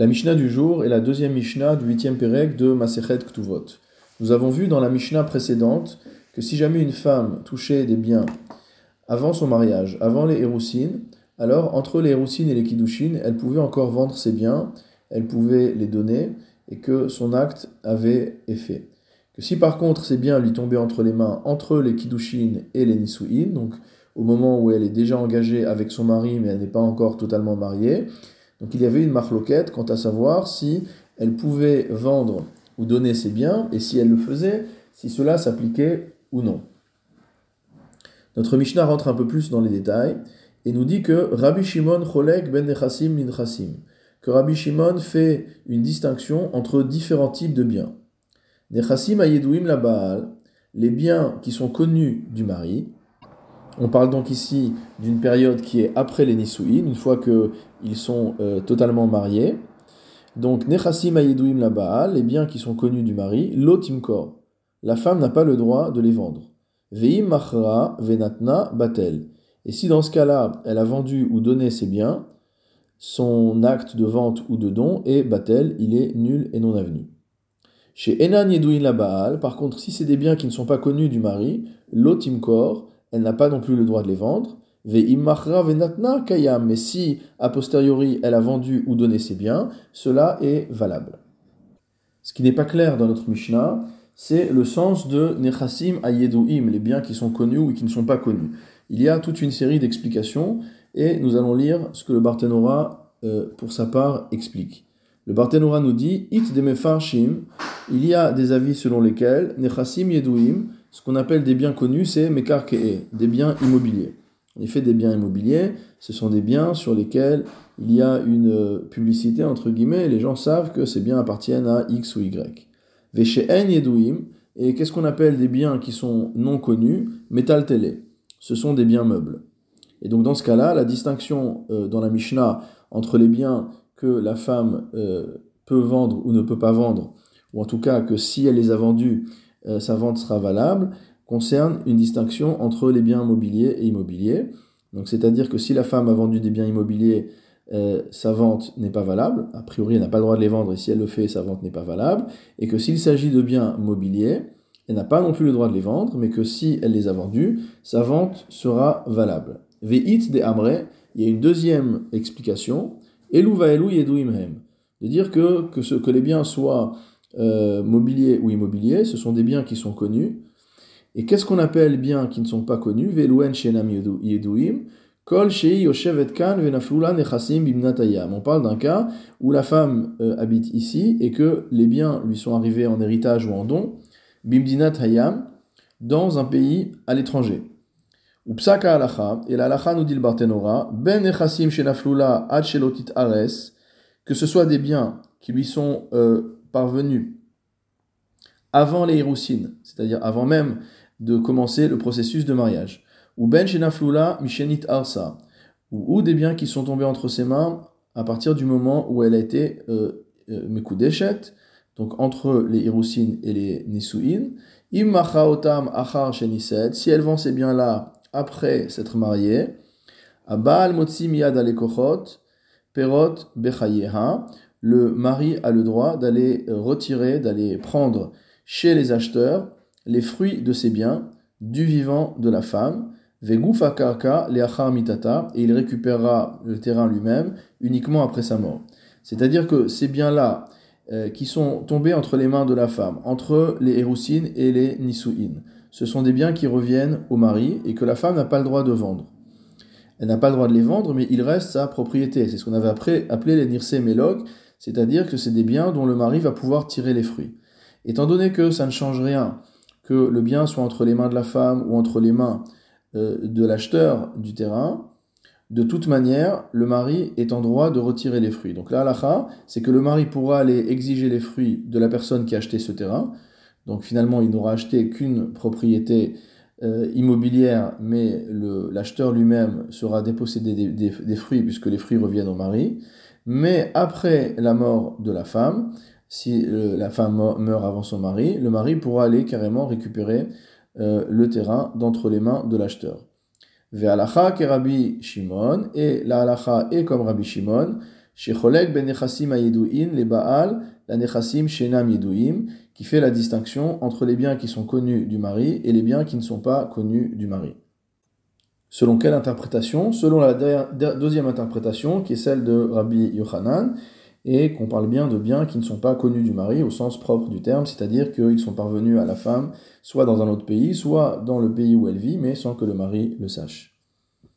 La Mishnah du jour est la deuxième Mishnah du huitième Pérec de Masechet Ktuvot. Nous avons vu dans la Mishnah précédente que si jamais une femme touchait des biens avant son mariage, avant les Héroussines, alors entre les Héroussines et les Kiddushin, elle pouvait encore vendre ses biens, elle pouvait les donner, et que son acte avait effet. Que si par contre ces biens lui tombaient entre les mains, entre les Kiddushin et les Nisuin, donc au moment où elle est déjà engagée avec son mari mais elle n'est pas encore totalement mariée, donc il y avait une marloquette quant à savoir si elle pouvait vendre ou donner ses biens, et si elle le faisait, si cela s'appliquait ou non. Notre Mishnah rentre un peu plus dans les détails et nous dit que Rabbi Shimon Cholek ben Nechassim Linchassim, que Rabbi Shimon fait une distinction entre différents types de biens. Nechassim Ayedouim la Baal, les biens qui sont connus du mari, on parle donc ici d'une période qui est après les Nisuin, une fois qu'ils sont euh, totalement mariés. Donc, Nechasim Ayedouim la Baal, les biens qui sont connus du mari, Lotimkor. La femme n'a pas le droit de les vendre. Veim Machra Venatna Batel. Et si dans ce cas-là, elle a vendu ou donné ses biens, son acte de vente ou de don est Batel, il est nul et non avenu. Chez Enan la Baal, par contre, si c'est des biens qui ne sont pas connus du mari, Lotimkor, elle n'a pas non plus le droit de les vendre. Mais si, a posteriori, elle a vendu ou donné ses biens, cela est valable. Ce qui n'est pas clair dans notre Mishnah, c'est le sens de Nechasim Ayeduim, les biens qui sont connus ou qui ne sont pas connus. Il y a toute une série d'explications et nous allons lire ce que le Barthénora, euh, pour sa part, explique. Le Barthénora nous dit It de il y a des avis selon lesquels Nechasim Yeduim, ce qu'on appelle des biens connus, c'est mekarkee, des biens immobiliers. En effet, des biens immobiliers, ce sont des biens sur lesquels il y a une euh, publicité, entre guillemets, et les gens savent que ces biens appartiennent à X ou Y. en yedouim, et qu'est-ce qu'on appelle des biens qui sont non connus? Metal télé. Ce sont des biens meubles. Et donc dans ce cas-là, la distinction euh, dans la Mishnah entre les biens que la femme euh, peut vendre ou ne peut pas vendre, ou en tout cas que si elle les a vendus, euh, sa vente sera valable, concerne une distinction entre les biens mobiliers et immobiliers. Donc c'est-à-dire que si la femme a vendu des biens immobiliers, euh, sa vente n'est pas valable, a priori elle n'a pas le droit de les vendre. Et si elle le fait, sa vente n'est pas valable, et que s'il s'agit de biens mobiliers, elle n'a pas non plus le droit de les vendre, mais que si elle les a vendus, sa vente sera valable. Ve'it de Amre, il y a une deuxième explication, Elu vaelu yeduimhem, de dire que, que, ce, que les biens soient euh, mobilier ou immobilier, ce sont des biens qui sont connus. Et qu'est-ce qu'on appelle biens qui ne sont pas connus? Velouen shenam yeduim. Kol shei yoshevet kan venaflula nechasim bimnatayam. On parle d'un cas où la femme euh, habite ici et que les biens lui sont arrivés en héritage ou en don, bimdinat hayam, dans un pays à l'étranger. Ou alacha, et la alacha nous dit le bartenora, ben nechasim shenaflula ad shelotit ares, que ce soit des biens qui lui sont euh, parvenu avant les Hiroussines, c'est-à-dire avant même de commencer le processus de mariage, ou ben arsa, ou, des biens qui sont tombés entre ses mains à partir du moment où elle a été euh, euh donc entre les Hiroussines et les Nisuin, im otam achar sheniset, si elle vend ces biens-là après s'être mariée, abal motzi miyad alekochot, perot bechayeha, le mari a le droit d'aller retirer, d'aller prendre chez les acheteurs les fruits de ses biens du vivant de la femme, mitata, et il récupérera le terrain lui-même uniquement après sa mort. C'est-à-dire que ces biens-là, euh, qui sont tombés entre les mains de la femme, entre les héroussines et les nisuin, ce sont des biens qui reviennent au mari et que la femme n'a pas le droit de vendre. Elle n'a pas le droit de les vendre, mais il reste sa propriété. C'est ce qu'on avait appelé les nirse melog, c'est-à-dire que c'est des biens dont le mari va pouvoir tirer les fruits. Étant donné que ça ne change rien, que le bien soit entre les mains de la femme ou entre les mains euh, de l'acheteur du terrain, de toute manière, le mari est en droit de retirer les fruits. Donc là, l'akha, c'est que le mari pourra aller exiger les fruits de la personne qui a acheté ce terrain. Donc finalement, il n'aura acheté qu'une propriété euh, immobilière, mais l'acheteur lui-même sera dépossédé des, fruits puisque les fruits reviennent au mari. Mais après la mort de la femme, si la femme meurt avant son mari, le mari pourra aller carrément récupérer euh, le terrain d'entre les mains de l'acheteur. Ve'alacha ke Rabbi Shimon, et la est comme Rabbi Shimon, Shecholek ben nechasim ayeduin les baal, la nechasim shenam qui fait la distinction entre les biens qui sont connus du mari et les biens qui ne sont pas connus du mari. Selon quelle interprétation? Selon la deuxième interprétation, qui est celle de Rabbi Yochanan, et qu'on parle bien de biens qui ne sont pas connus du mari au sens propre du terme, c'est-à-dire qu'ils sont parvenus à la femme soit dans un autre pays, soit dans le pays où elle vit, mais sans que le mari le sache.